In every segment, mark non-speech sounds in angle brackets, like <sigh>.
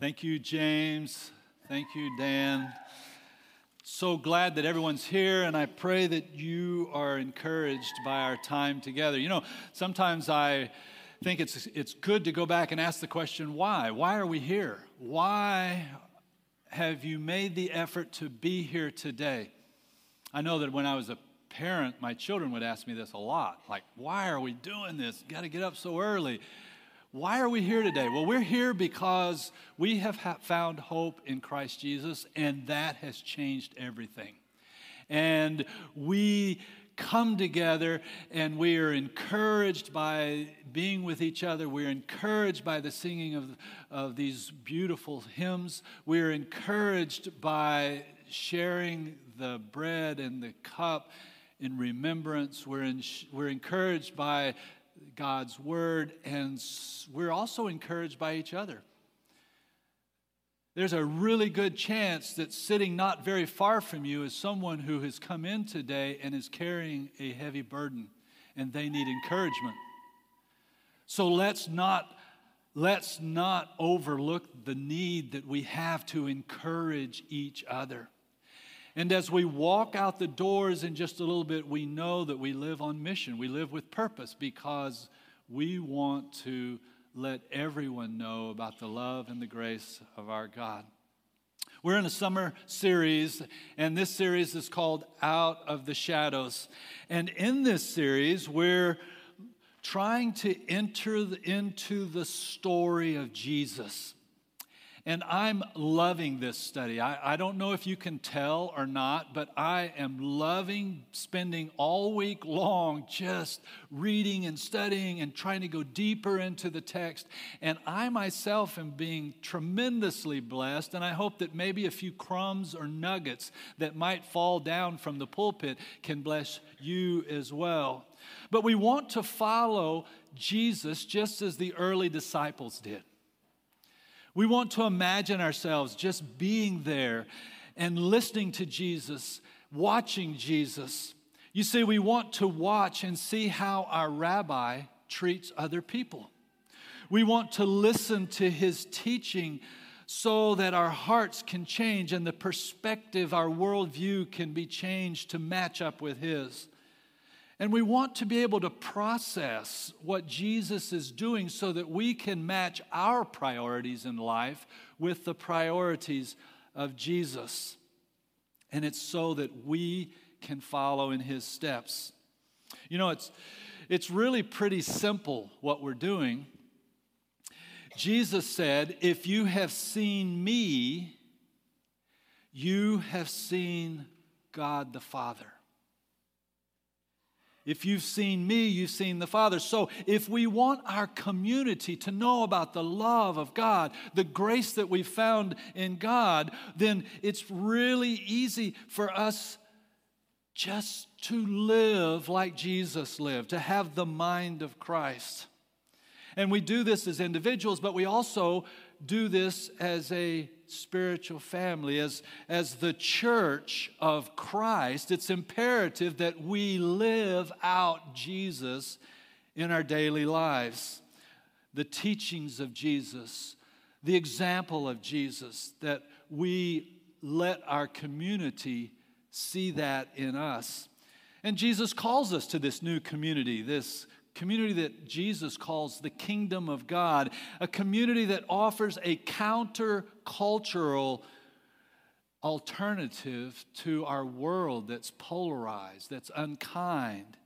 Thank you, James. Thank you, Dan. So glad that everyone's here, and I pray that you are encouraged by our time together. You know, sometimes I think it's, it's good to go back and ask the question why? Why are we here? Why have you made the effort to be here today? I know that when I was a parent, my children would ask me this a lot like, why are we doing this? Got to get up so early. Why are we here today? Well, we're here because we have found hope in Christ Jesus, and that has changed everything. And we come together and we are encouraged by being with each other. We're encouraged by the singing of, of these beautiful hymns. We're encouraged by sharing the bread and the cup in remembrance. We're, in, we're encouraged by God's word, and we're also encouraged by each other. There's a really good chance that sitting not very far from you is someone who has come in today and is carrying a heavy burden, and they need encouragement. So let's not let's not overlook the need that we have to encourage each other. And as we walk out the doors in just a little bit, we know that we live on mission. We live with purpose because we want to let everyone know about the love and the grace of our God. We're in a summer series, and this series is called Out of the Shadows. And in this series, we're trying to enter into the story of Jesus. And I'm loving this study. I, I, don't know if you can tell or not, but I am loving spending all week long just reading and studying and trying to go deeper into the text. And I myself am being tremendously blessed. And I hope that maybe a few crumbs or nuggets that might fall down from the pulpit can bless you as well. But we want to follow Jesus just as the early disciples did. We want to imagine ourselves just being there and listening to Jesus, watching Jesus. You see, we want to watch and see how our rabbi treats other people. We want to listen to his teaching so that our hearts can change and the perspective, our worldview can be changed to match up with his. And we want to be able to process what Jesus is doing so that we can match our priorities in life with the priorities of Jesus. And it's so that we can follow in his steps. You know, it's, it's really pretty simple what we're doing. Jesus said, If you have seen me, you have seen God the Father. If you've seen me, you've seen the Father. So, if we want our community to know about the love of God, the grace that we found in God, then it's really easy for us just to live like Jesus lived, to have the mind of Christ. And we do this as individuals, but we also do this as a spiritual family, as, as the church of Christ, it's imperative that we live out Jesus in our daily lives. The teachings of Jesus, the example of Jesus, that we let our community see that in us. And Jesus calls us to this new community, this community that Jesus calls the kingdom of God, a community that offers a counter-cultural alternative to our world that's polarized, that's unkind,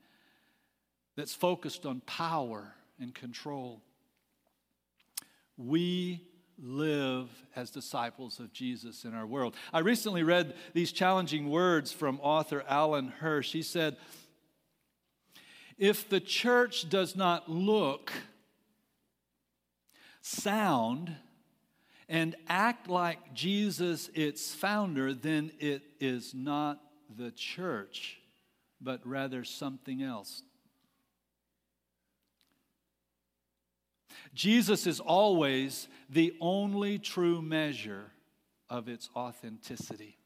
that's focused on power and control. We live as disciples of Jesus in our world. I recently read these challenging words from author Alan Hirsch. He said, if the church does not look, sound, and act like Jesus, its founder, then it is not the church, but rather something else. Jesus is always the only true measure of its authenticity.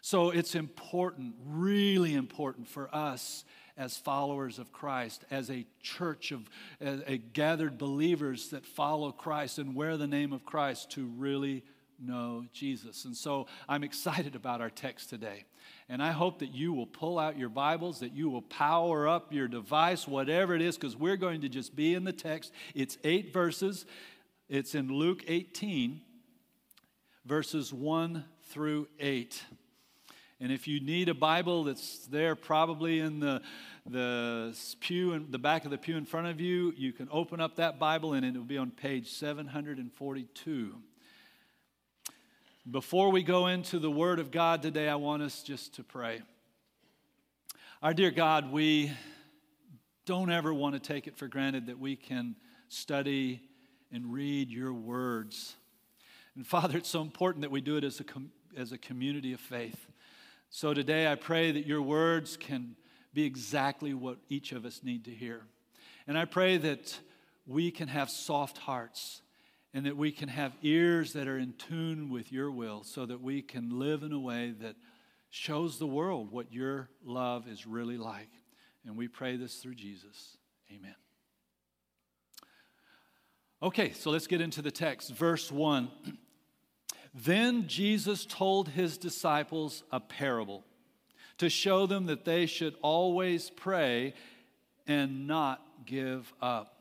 So it's important, really important for us as followers of Christ, as a church of a gathered believers that follow Christ and wear the name of Christ to really know Jesus. And so I'm excited about our text today. And I hope that you will pull out your Bibles, that you will power up your device, whatever it is, because we're going to just be in the text. It's eight verses, it's in Luke 18, verses 1 through 8. And if you need a Bible that's there probably in the, the pew in the back of the pew in front of you, you can open up that Bible and it will be on page 742. Before we go into the Word of God today, I want us just to pray. Our dear God, we don't ever want to take it for granted that we can study and read your words. And Father, it's so important that we do it as a, com- as a community of faith. So today I pray that your words can be exactly what each of us need to hear. And I pray that we can have soft hearts and that we can have ears that are in tune with your will so that we can live in a way that shows the world what your love is really like. And we pray this through Jesus. Amen. Okay, so let's get into the text. Verse 1. <clears throat> Then Jesus told his disciples a parable to show them that they should always pray and not give up.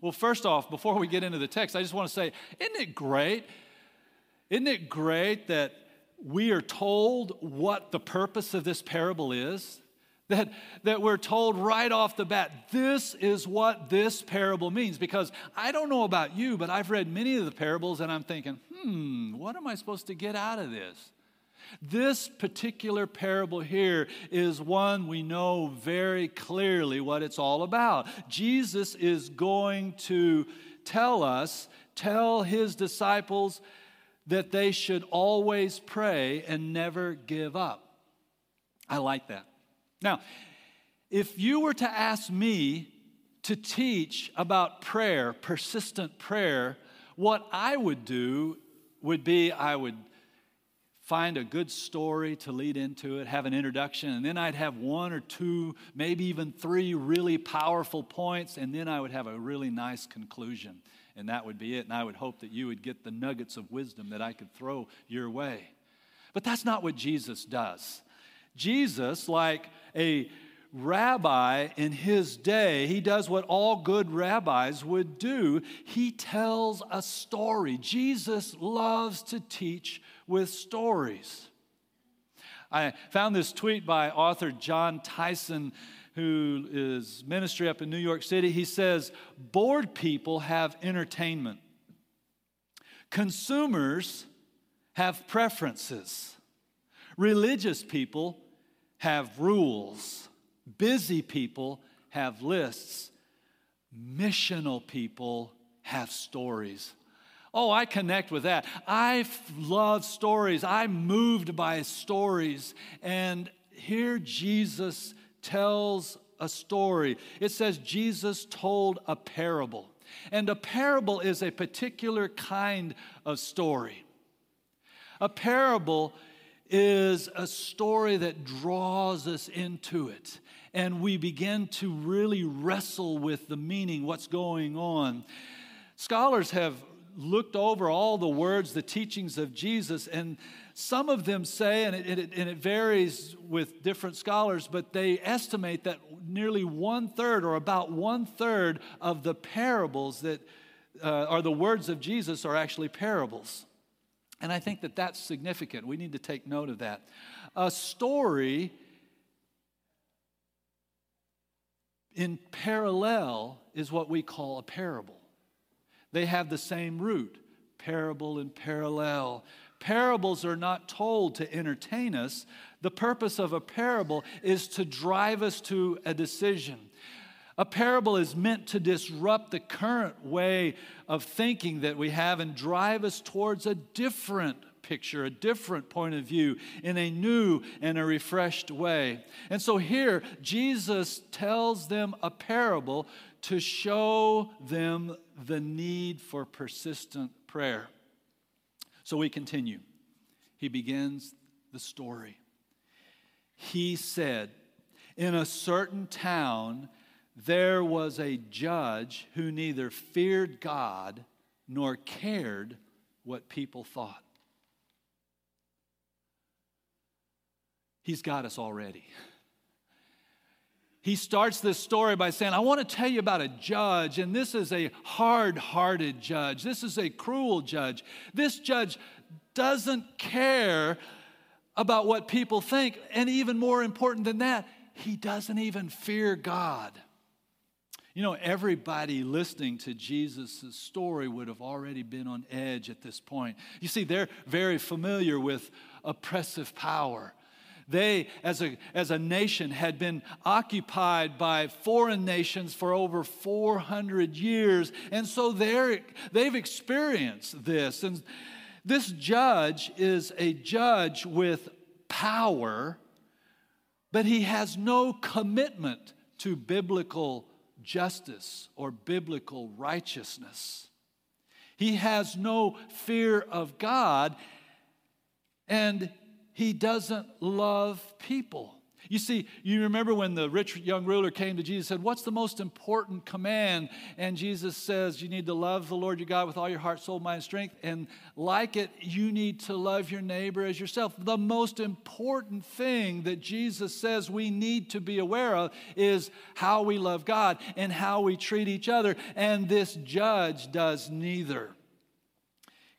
Well, first off, before we get into the text, I just want to say, isn't it great? Isn't it great that we are told what the purpose of this parable is? That, that we're told right off the bat, this is what this parable means. Because I don't know about you, but I've read many of the parables and I'm thinking, hmm, what am I supposed to get out of this? This particular parable here is one we know very clearly what it's all about. Jesus is going to tell us, tell his disciples, that they should always pray and never give up. I like that. Now, if you were to ask me to teach about prayer, persistent prayer, what I would do would be I would find a good story to lead into it, have an introduction, and then I'd have one or two, maybe even three really powerful points, and then I would have a really nice conclusion. And that would be it. And I would hope that you would get the nuggets of wisdom that I could throw your way. But that's not what Jesus does. Jesus, like a rabbi in his day, he does what all good rabbis would do. He tells a story. Jesus loves to teach with stories. I found this tweet by author Jon Tyson, who is ministry up in New York City. He says, Bored people have entertainment, consumers have preferences, religious people have rules. Busy people have lists, missional people have stories. Oh, I connect with that. I love stories. I'm moved by stories. And here Jesus tells a story. It says Jesus told a parable. And a parable is a particular kind of story. A parable is a story that draws us into it and we begin to really wrestle with the meaning, what's going on. Scholars have looked over all the words, the teachings of Jesus, and some of them say, and it, it, and it varies with different scholars, but they estimate that nearly one third or about one third of the parables that uh, are the words of Jesus are actually parables. And I think that that's significant. We need to take note of that. A story in parallel is what we call a parable. They have the same root parable and parallel. Parables are not told to entertain us. The purpose of a parable is to drive us to a decision. A parable is meant to disrupt the current way of thinking that we have and drive us towards a different picture, a different point of view in a new and a refreshed way. And so here, Jesus tells them a parable to show them the need for persistent prayer. So we continue. He begins the story. He said, in a certain town, there was a judge who neither feared God nor cared what people thought. He's got us already. He starts this story by saying, I want to tell you about a judge, and this is a hard hearted judge. This is a cruel judge. This judge doesn't care about what people think, and even more important than that, he doesn't even fear God. You know, everybody listening to Jesus' story would have already been on edge at this point. You see, they're very familiar with oppressive power. They, as a, as a nation, had been occupied by foreign nations for over 400 years. And so they're, they've experienced this. And this judge is a judge with power, but he has no commitment to biblical justice or biblical righteousness. He has no fear of God, and he doesn't love people. You see, you remember when the rich young ruler came to Jesus and said, What's the most important command? And Jesus says, You need to love the Lord your God with all your heart, soul, mind, and strength. And like it, you need to love your neighbor as yourself. The most important thing that Jesus says we need to be aware of is how we love God and how we treat each other. And this judge does neither.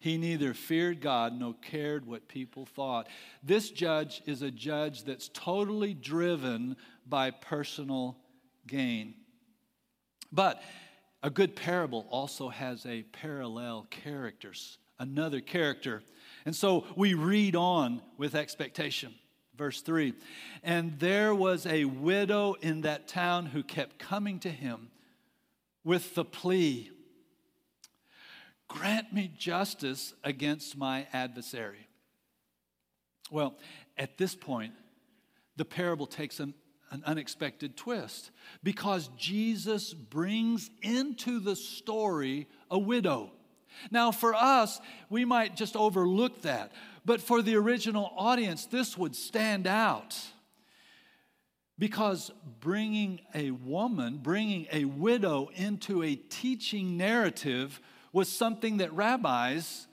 He neither feared God nor cared what people thought. This judge is a judge that's totally driven by personal gain. But a good parable also has a parallel characters, another character. And so we read on with expectation. Verse 3 And there was a widow in that town who kept coming to him with the plea Grant me justice against my adversary. Well, at this point, the parable takes an, an, unexpected twist because Jesus brings into the story a widow. Now, for us, we might just overlook that, but for the original audience, this would stand out. Because bringing a woman, bringing a widow into a teaching narrative was something that rabbis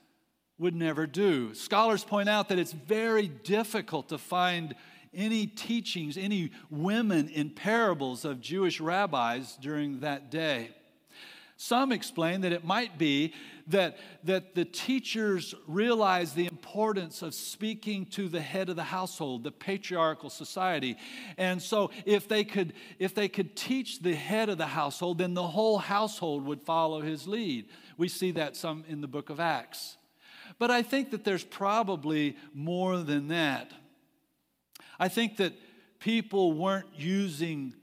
would never do. Scholars point out that it's very difficult to find any teachings, any women in parables of Jewish rabbis during that day. Some explain that it might be that, that the teachers realized the importance of speaking to the head of the household, the patriarchal society. And so if they could, if they could teach the head of the household, then the whole household would follow his lead. We see that some in the book of Acts. But I think that there's probably more than that. I think that people weren't using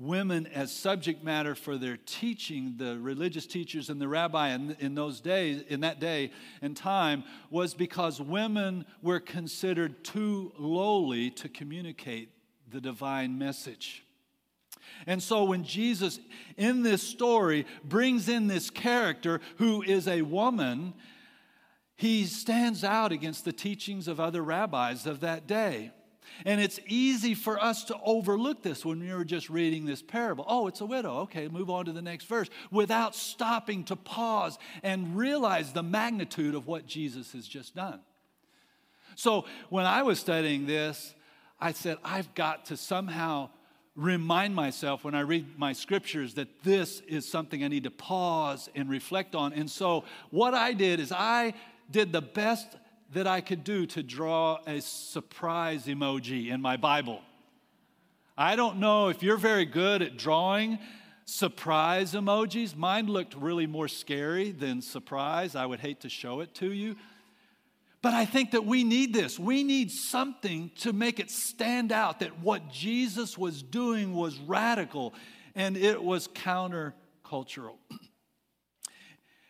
women as subject matter for their teaching the religious teachers and the rabbi in, in those days in that day and time was because women were considered too lowly to communicate the divine message. And so when jesus in this story brings in this character who is a woman he stands out against the teachings of other rabbis of that day and it's easy for us to overlook this when we were just reading this parable. Oh, it's a widow. Okay, move on to the next verse without stopping to pause and realize the magnitude of what Jesus has just done. So when I was studying this, I said, I've got to somehow remind myself when I read my scriptures that this is something I need to pause and reflect on. And so what I did is I did the best that I could do to draw a surprise emoji in my Bible. I don't know if you're very good at drawing surprise emojis. Mine looked really more scary than surprise. I would hate to show it to you. But I think that we need this. We need something to make it stand out that what Jesus was doing was radical and it was countercultural. <clears throat>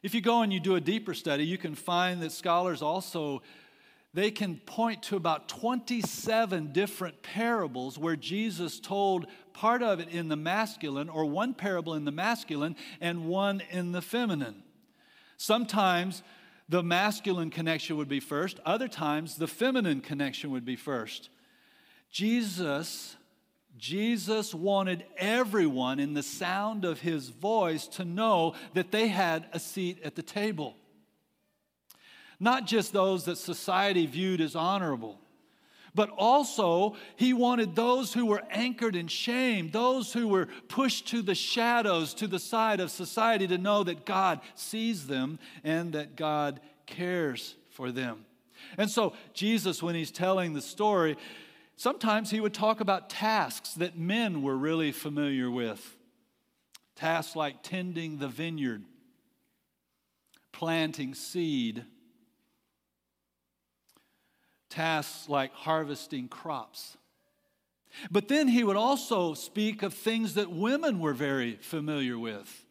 If you go and you do a deeper study, you can find that scholars also they can point to about 27 different parables where Jesus told part of it in the masculine or one parable in the masculine and one in the feminine. Sometimes the masculine connection would be first, other times the feminine connection would be first. Jesus Jesus wanted everyone in the sound of his voice to know that they had a seat at the table. Not just those that society viewed as honorable, but also he wanted those who were anchored in shame, those who were pushed to the shadows, to the side of society, to know that God sees them and that God cares for them. And so, Jesus, when he's telling the story, sometimes he would talk about tasks that men were really familiar with. Tasks like tending the vineyard, planting seed, tasks like harvesting crops. But then he would also speak of things that women were very familiar with,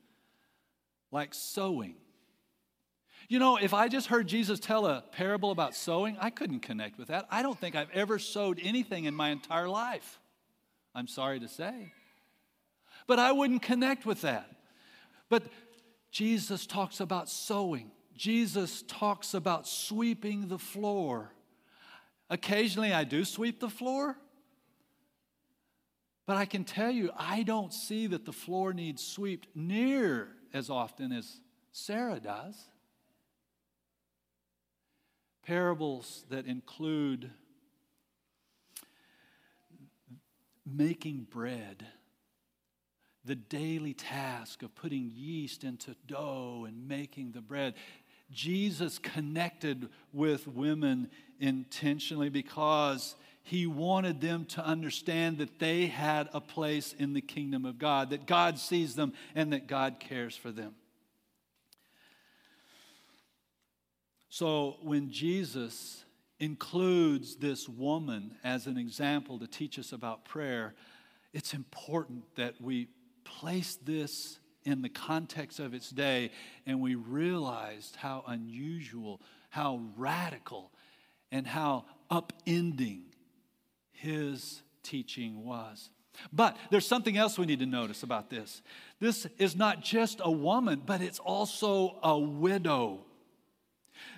like sewing. You know, if I just heard Jesus tell a parable about sewing, I couldn't connect with that. I don't think I've ever sewed anything in my entire life. I'm sorry to say. But I wouldn't connect with that. But Jesus talks about sewing, Jesus talks about sweeping the floor. Occasionally, I do sweep the floor. But I can tell you, I don't see that the floor needs swept near as often as Sarah does. Parables that include making bread, the daily task of putting yeast into dough and making the bread. Jesus connected with women intentionally because he wanted them to understand that they had a place in the kingdom of God, that God sees them and that God cares for them. So when Jesus includes this woman as an example to teach us about prayer, it's important that we place this in the context of its day and we realized how unusual, how radical, and how upending his teaching was. But there's something else we need to notice about this. This is not just a woman, but it's also a widow.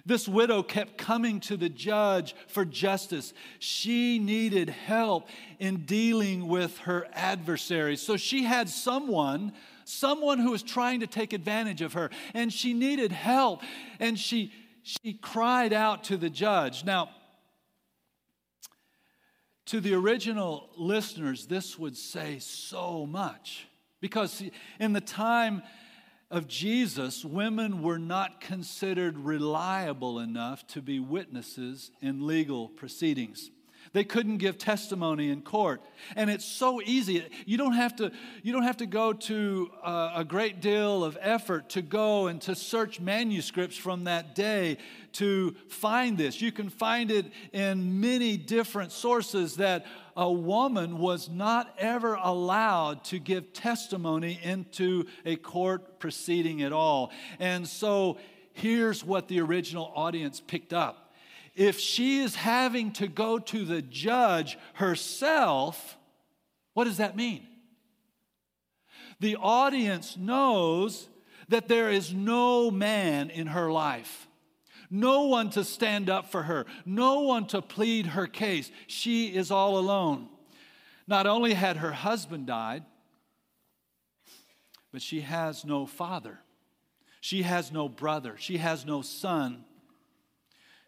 This widow kept coming to the judge for justice. She needed help in dealing with her adversaries. So she had someone, someone who was trying to take advantage of her, and she needed help. And she, she cried out to the judge. Now, to the original listeners, this would say so much. Because in the time of Jesus, women were not considered reliable enough to be witnesses in legal proceedings. They couldn't give testimony in court. And it's so easy. You don't have to, you don't have to go to a, a great deal of effort to go and to search manuscripts from that day to find this. You can find it in many different sources that a woman was not ever allowed to give testimony into a court proceeding at all. And so here's what the original audience picked up if she is having to go to the judge herself, what does that mean? The audience knows that there is no man in her life, no one to stand up for her, no one to plead her case. She is all alone. Not only had her husband died, but she has no father. She has no brother. She has no son.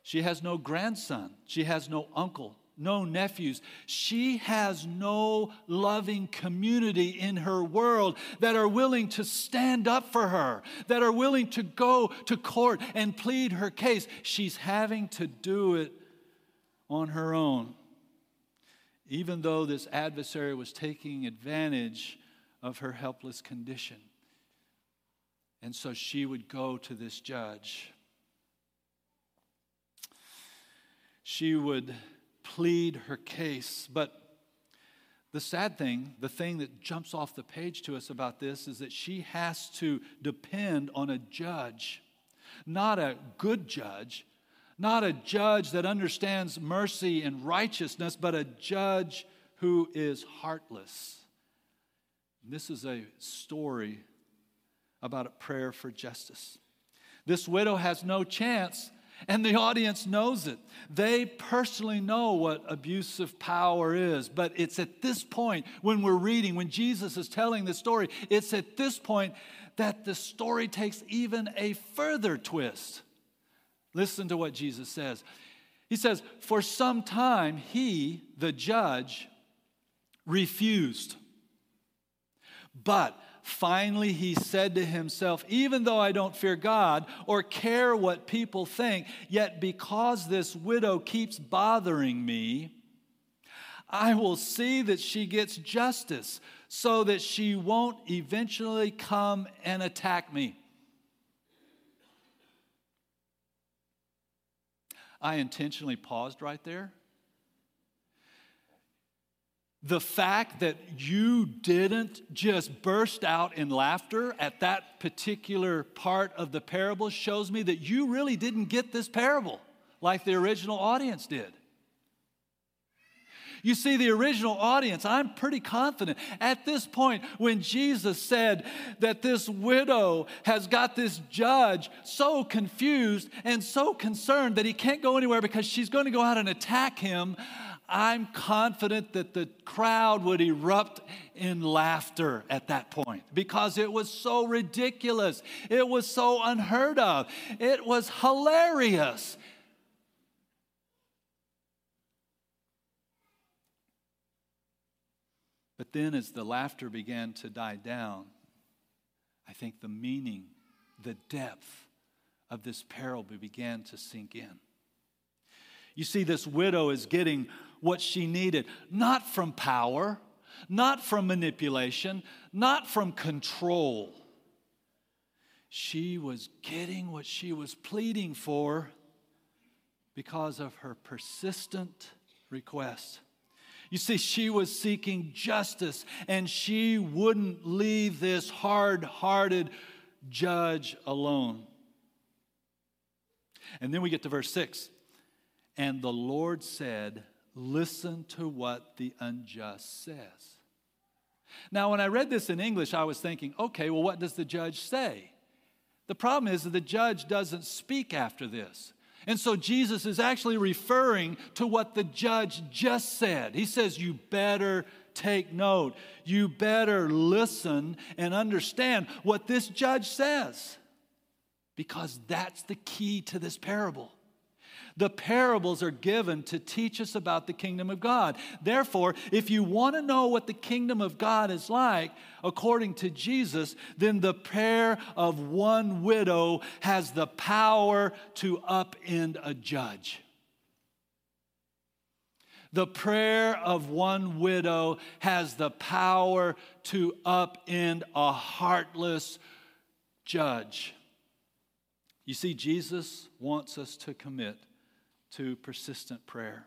She has no grandson. She has no uncle, no nephews. She has no loving community in her world that are willing to stand up for her, that are willing to go to court and plead her case. She's having to do it on her own. Even though this adversary was taking advantage of her helpless condition. And so she would go to this judge she would plead her case. But the sad thing, the thing that jumps off the page to us about this is that she has to depend on a judge, not a good judge, not a judge that understands mercy and righteousness, but a judge who is heartless. This is a story about a prayer for justice. This widow has no chance And the audience knows it. They personally know what abusive power is. But it's at this point when we're reading, when Jesus is telling the story, it's at this point that the story takes even a further twist. Listen to what Jesus says. He says, For some time, he, the judge, refused. But finally he said to himself, Even though I don't fear God or care what people think, yet because this widow keeps bothering me, I will see that she gets justice so that she won't eventually come and attack me. I intentionally paused right there the fact that you didn't just burst out in laughter at that particular part of the parable shows me that you really didn't get this parable like the original audience did. You see, the original audience, I'm pretty confident at this point when Jesus said that this widow has got this judge so confused and so concerned that he can't go anywhere because she's going to go out and attack him. I'm confident that the crowd would erupt in laughter at that point because it was so ridiculous. It was so unheard of. It was hilarious. But then, as the laughter began to die down, I think the meaning, the depth of this parable began to sink in. You see, this widow is getting what she needed, not from power, not from manipulation, not from control. She was getting what she was pleading for because of her persistent request. You see, she was seeking justice, and she wouldn't leave this hard hearted judge alone. And then we get to verse 6. And the Lord said, Listen to what the unjust says. Now, when I read this in English, I was thinking, okay, well, what does the judge say? The problem is that the judge doesn't speak after this. And so Jesus is actually referring to what the judge just said. He says, You better take note. You better listen and understand what this judge says. Because that's the key to this parable. The parables are given to teach us about the kingdom of God. Therefore, if you want to know what the kingdom of God is like, according to Jesus, then the prayer of one widow has the power to upend a judge. The prayer of one widow has the power to upend a heartless judge. You see, Jesus wants us to commit to persistent prayer.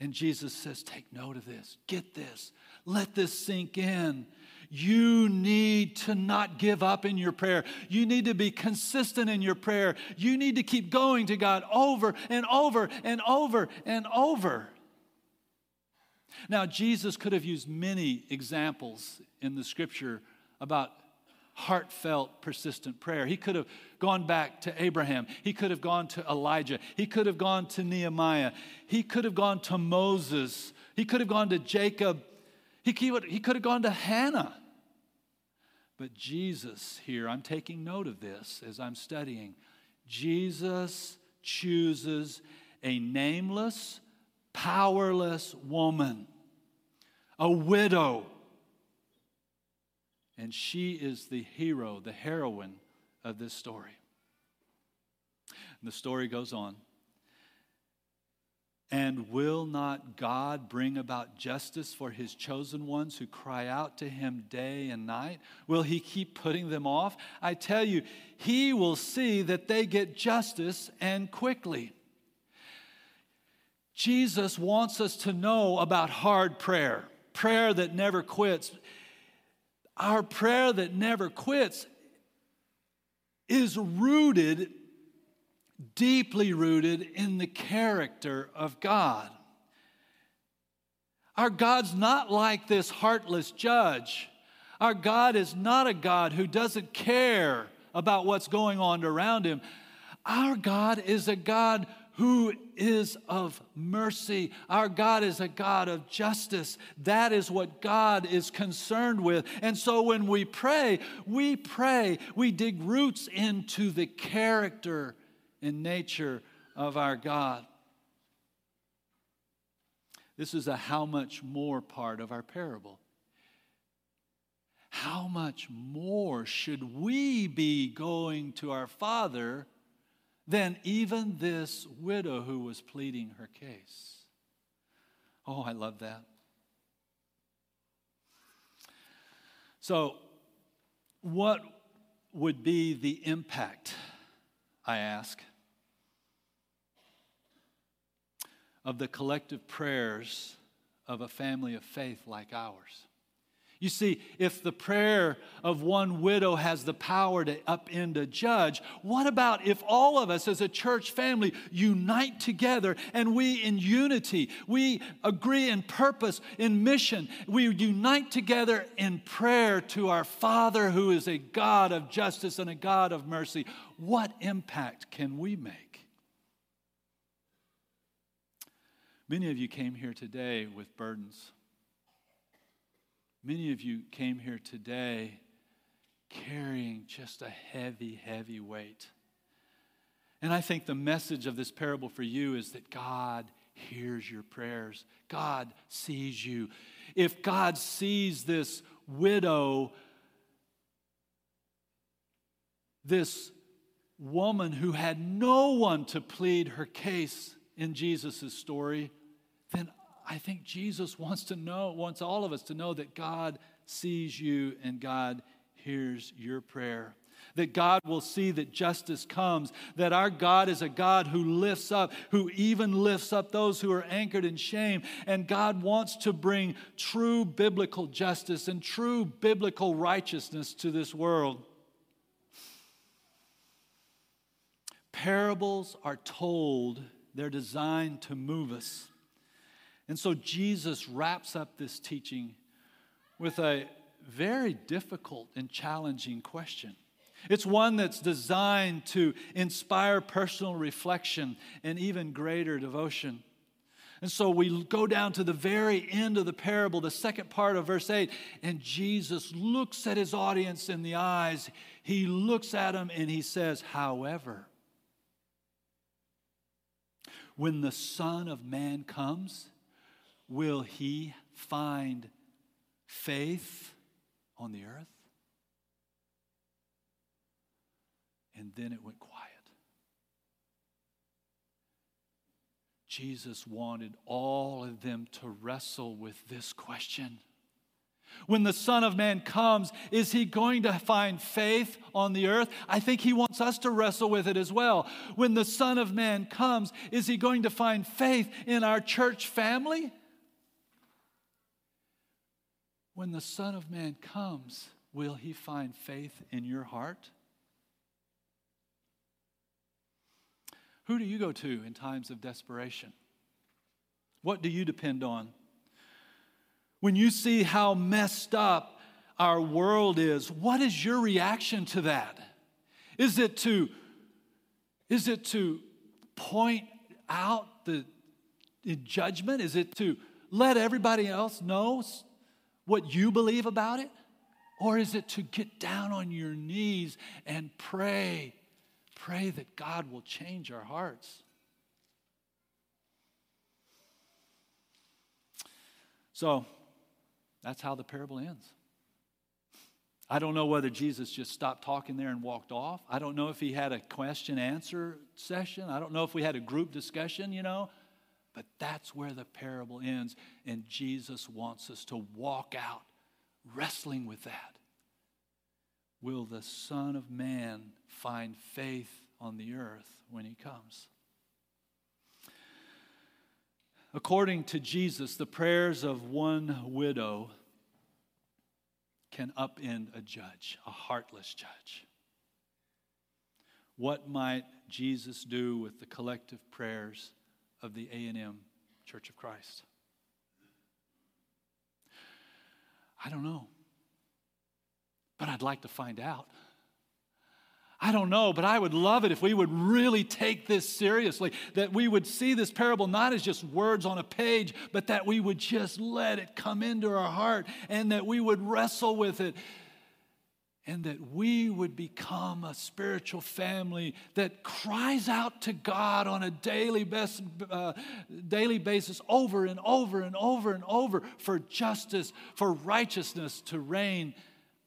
And Jesus says, Take note of this, get this, let this sink in. You need to not give up in your prayer. You need to be consistent in your prayer. You need to keep going to God over and over and over and over. Now, Jesus could have used many examples in the scripture about heartfelt, persistent prayer. He could have gone back to Abraham. He could have gone to Elijah. He could have gone to Nehemiah. He could have gone to Moses. He could have gone to Jacob. He could, he could have gone to Hannah. But Jesus here, I'm taking note of this as I'm studying. Jesus chooses a nameless, powerless woman, a widow and she is the hero, the heroine of this story. And the story goes on. And will not God bring about justice for his chosen ones who cry out to him day and night? Will he keep putting them off? I tell you, he will see that they get justice and quickly. Jesus wants us to know about hard prayer, prayer that never quits. Our prayer that never quits is rooted, deeply rooted in the character of God. Our God's not like this heartless judge. Our God is not a God who doesn't care about what's going on around him. Our God is a God who is of mercy. Our God is a God of justice. That is what God is concerned with. And so when we pray, we pray, we dig roots into the character and nature of our God. This is a how much more part of our parable. How much more should we be going to our Father than even this widow who was pleading her case? Oh, I love that. So, what would be the impact, I ask, of the collective prayers of a family of faith like ours. You see, if the prayer of one widow has the power to upend a judge, what about if all of us as a church family unite together and we in unity, we agree in purpose, in mission, we unite together in prayer to our Father who is a God of justice and a God of mercy? What impact can we make? Many of you came here today with burdens. Many of you came here today carrying just a heavy, heavy weight. And I think the message of this parable for you is that God hears your prayers, God sees you. If God sees this widow, this woman who had no one to plead her case in Jesus' story, then I think Jesus wants to know, wants all of us to know that God sees you and God hears your prayer. That God will see that justice comes, that our God is a God who lifts up, who even lifts up those who are anchored in shame. And God wants to bring true biblical justice and true biblical righteousness to this world. Parables are told, they're designed to move us. And so Jesus wraps up this teaching with a very difficult and challenging question. It's one that's designed to inspire personal reflection and even greater devotion. And so we go down to the very end of the parable, the second part of verse 8, and Jesus looks at his audience in the eyes. He looks at them and he says, However, when the Son of Man comes, Will he find faith on the earth? And then it went quiet. Jesus wanted all of them to wrestle with this question. When the Son of Man comes, is he going to find faith on the earth? I think he wants us to wrestle with it as well. When the Son of Man comes, is he going to find faith in our church family? When the Son of Man comes, will he find faith in your heart? Who do you go to in times of desperation? What do you depend on? When you see how messed up our world is, what is your reaction to that? Is it to is it to point out the judgment? Is it to let everybody else know what you believe about it? Or is it to get down on your knees and pray? Pray that God will change our hearts. So that's how the parable ends. I don't know whether Jesus just stopped talking there and walked off. I don't know if he had a question answer session. I don't know if we had a group discussion, you know. But that's where the parable ends, and Jesus wants us to walk out wrestling with that. Will the Son of Man find faith on the earth when he comes? According to Jesus, the prayers of one widow can upend a judge, a heartless judge. What might Jesus do with the collective prayers of the A&M Church of Christ? I don't know. But I'd like to find out. I don't know, but I would love it if we would really take this seriously, that we would see this parable not as just words on a page, but that we would just let it come into our heart and that we would wrestle with it and that we would become a spiritual family that cries out to God on a daily, best, uh, daily basis over and over and over and over for justice, for righteousness to reign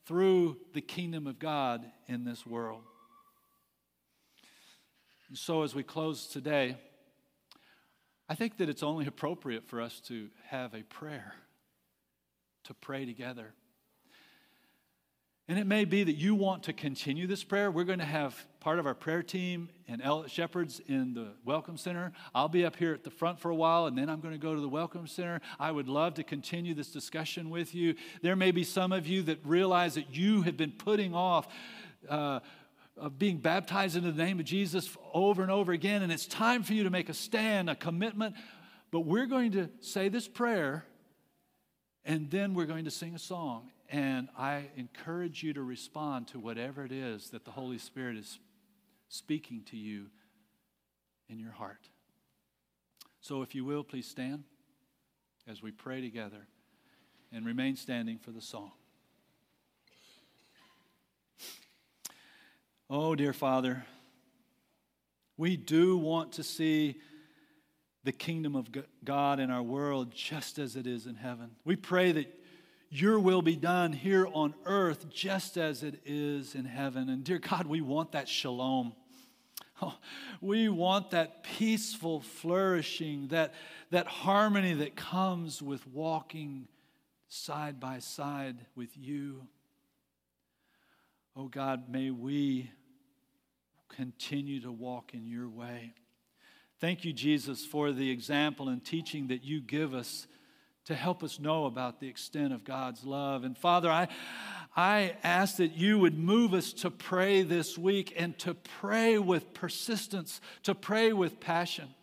through the kingdom of God in this world. And so, as we close today, I think that it's only appropriate for us to have a prayer, to pray together. And it may be that you want to continue this prayer. We're going to have part of our prayer team and shepherds in the Welcome Center. I'll be up here at the front for a while, and then I'm going to go to the Welcome Center. I would love to continue this discussion with you. There may be some of you that realize that you have been putting off. Uh, of being baptized into the name of Jesus over and over again, and it's time for you to make a stand, a commitment. But we're going to say this prayer, and then we're going to sing a song. And I encourage you to respond to whatever it is that the Holy Spirit is speaking to you in your heart. So, if you will, please stand as we pray together and remain standing for the song. Oh, dear Father, we do want to see the kingdom of God in our world just as it is in heaven. We pray that your will be done here on earth just as it is in heaven. And dear God, we want that shalom. Oh, <laughs> we want that peaceful flourishing, that, that harmony that comes with walking side by side with you. Oh God, may we continue to walk in your way. Thank you, Jesus, for the example and teaching that you give us to help us know about the extent of God's love. And Father, I, I ask that you would move us to pray this week and to pray with persistence, to pray with passion.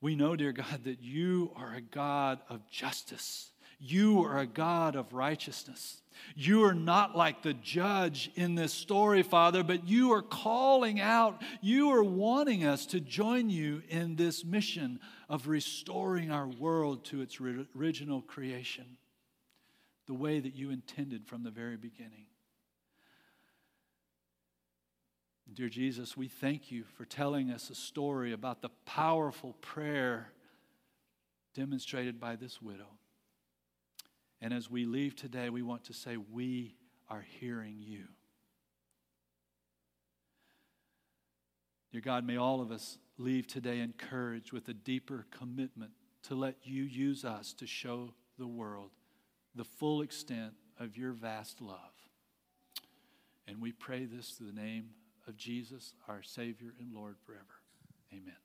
We know, dear God, that you are a God of justice. You are a God of righteousness. You are not like the judge in this story, Father, but you are calling out, you are wanting us to join you in this mission of restoring our world to its original creation, the way that you intended from the very beginning. Dear Jesus, we thank you for telling us a story about the powerful prayer demonstrated by this widow. And as we leave today, we want to say, We are hearing you. Dear God, may all of us leave today encouraged with a deeper commitment to let you use us to show the world the full extent of your vast love. And we pray this through the name of Jesus, our Savior and Lord forever. Amen.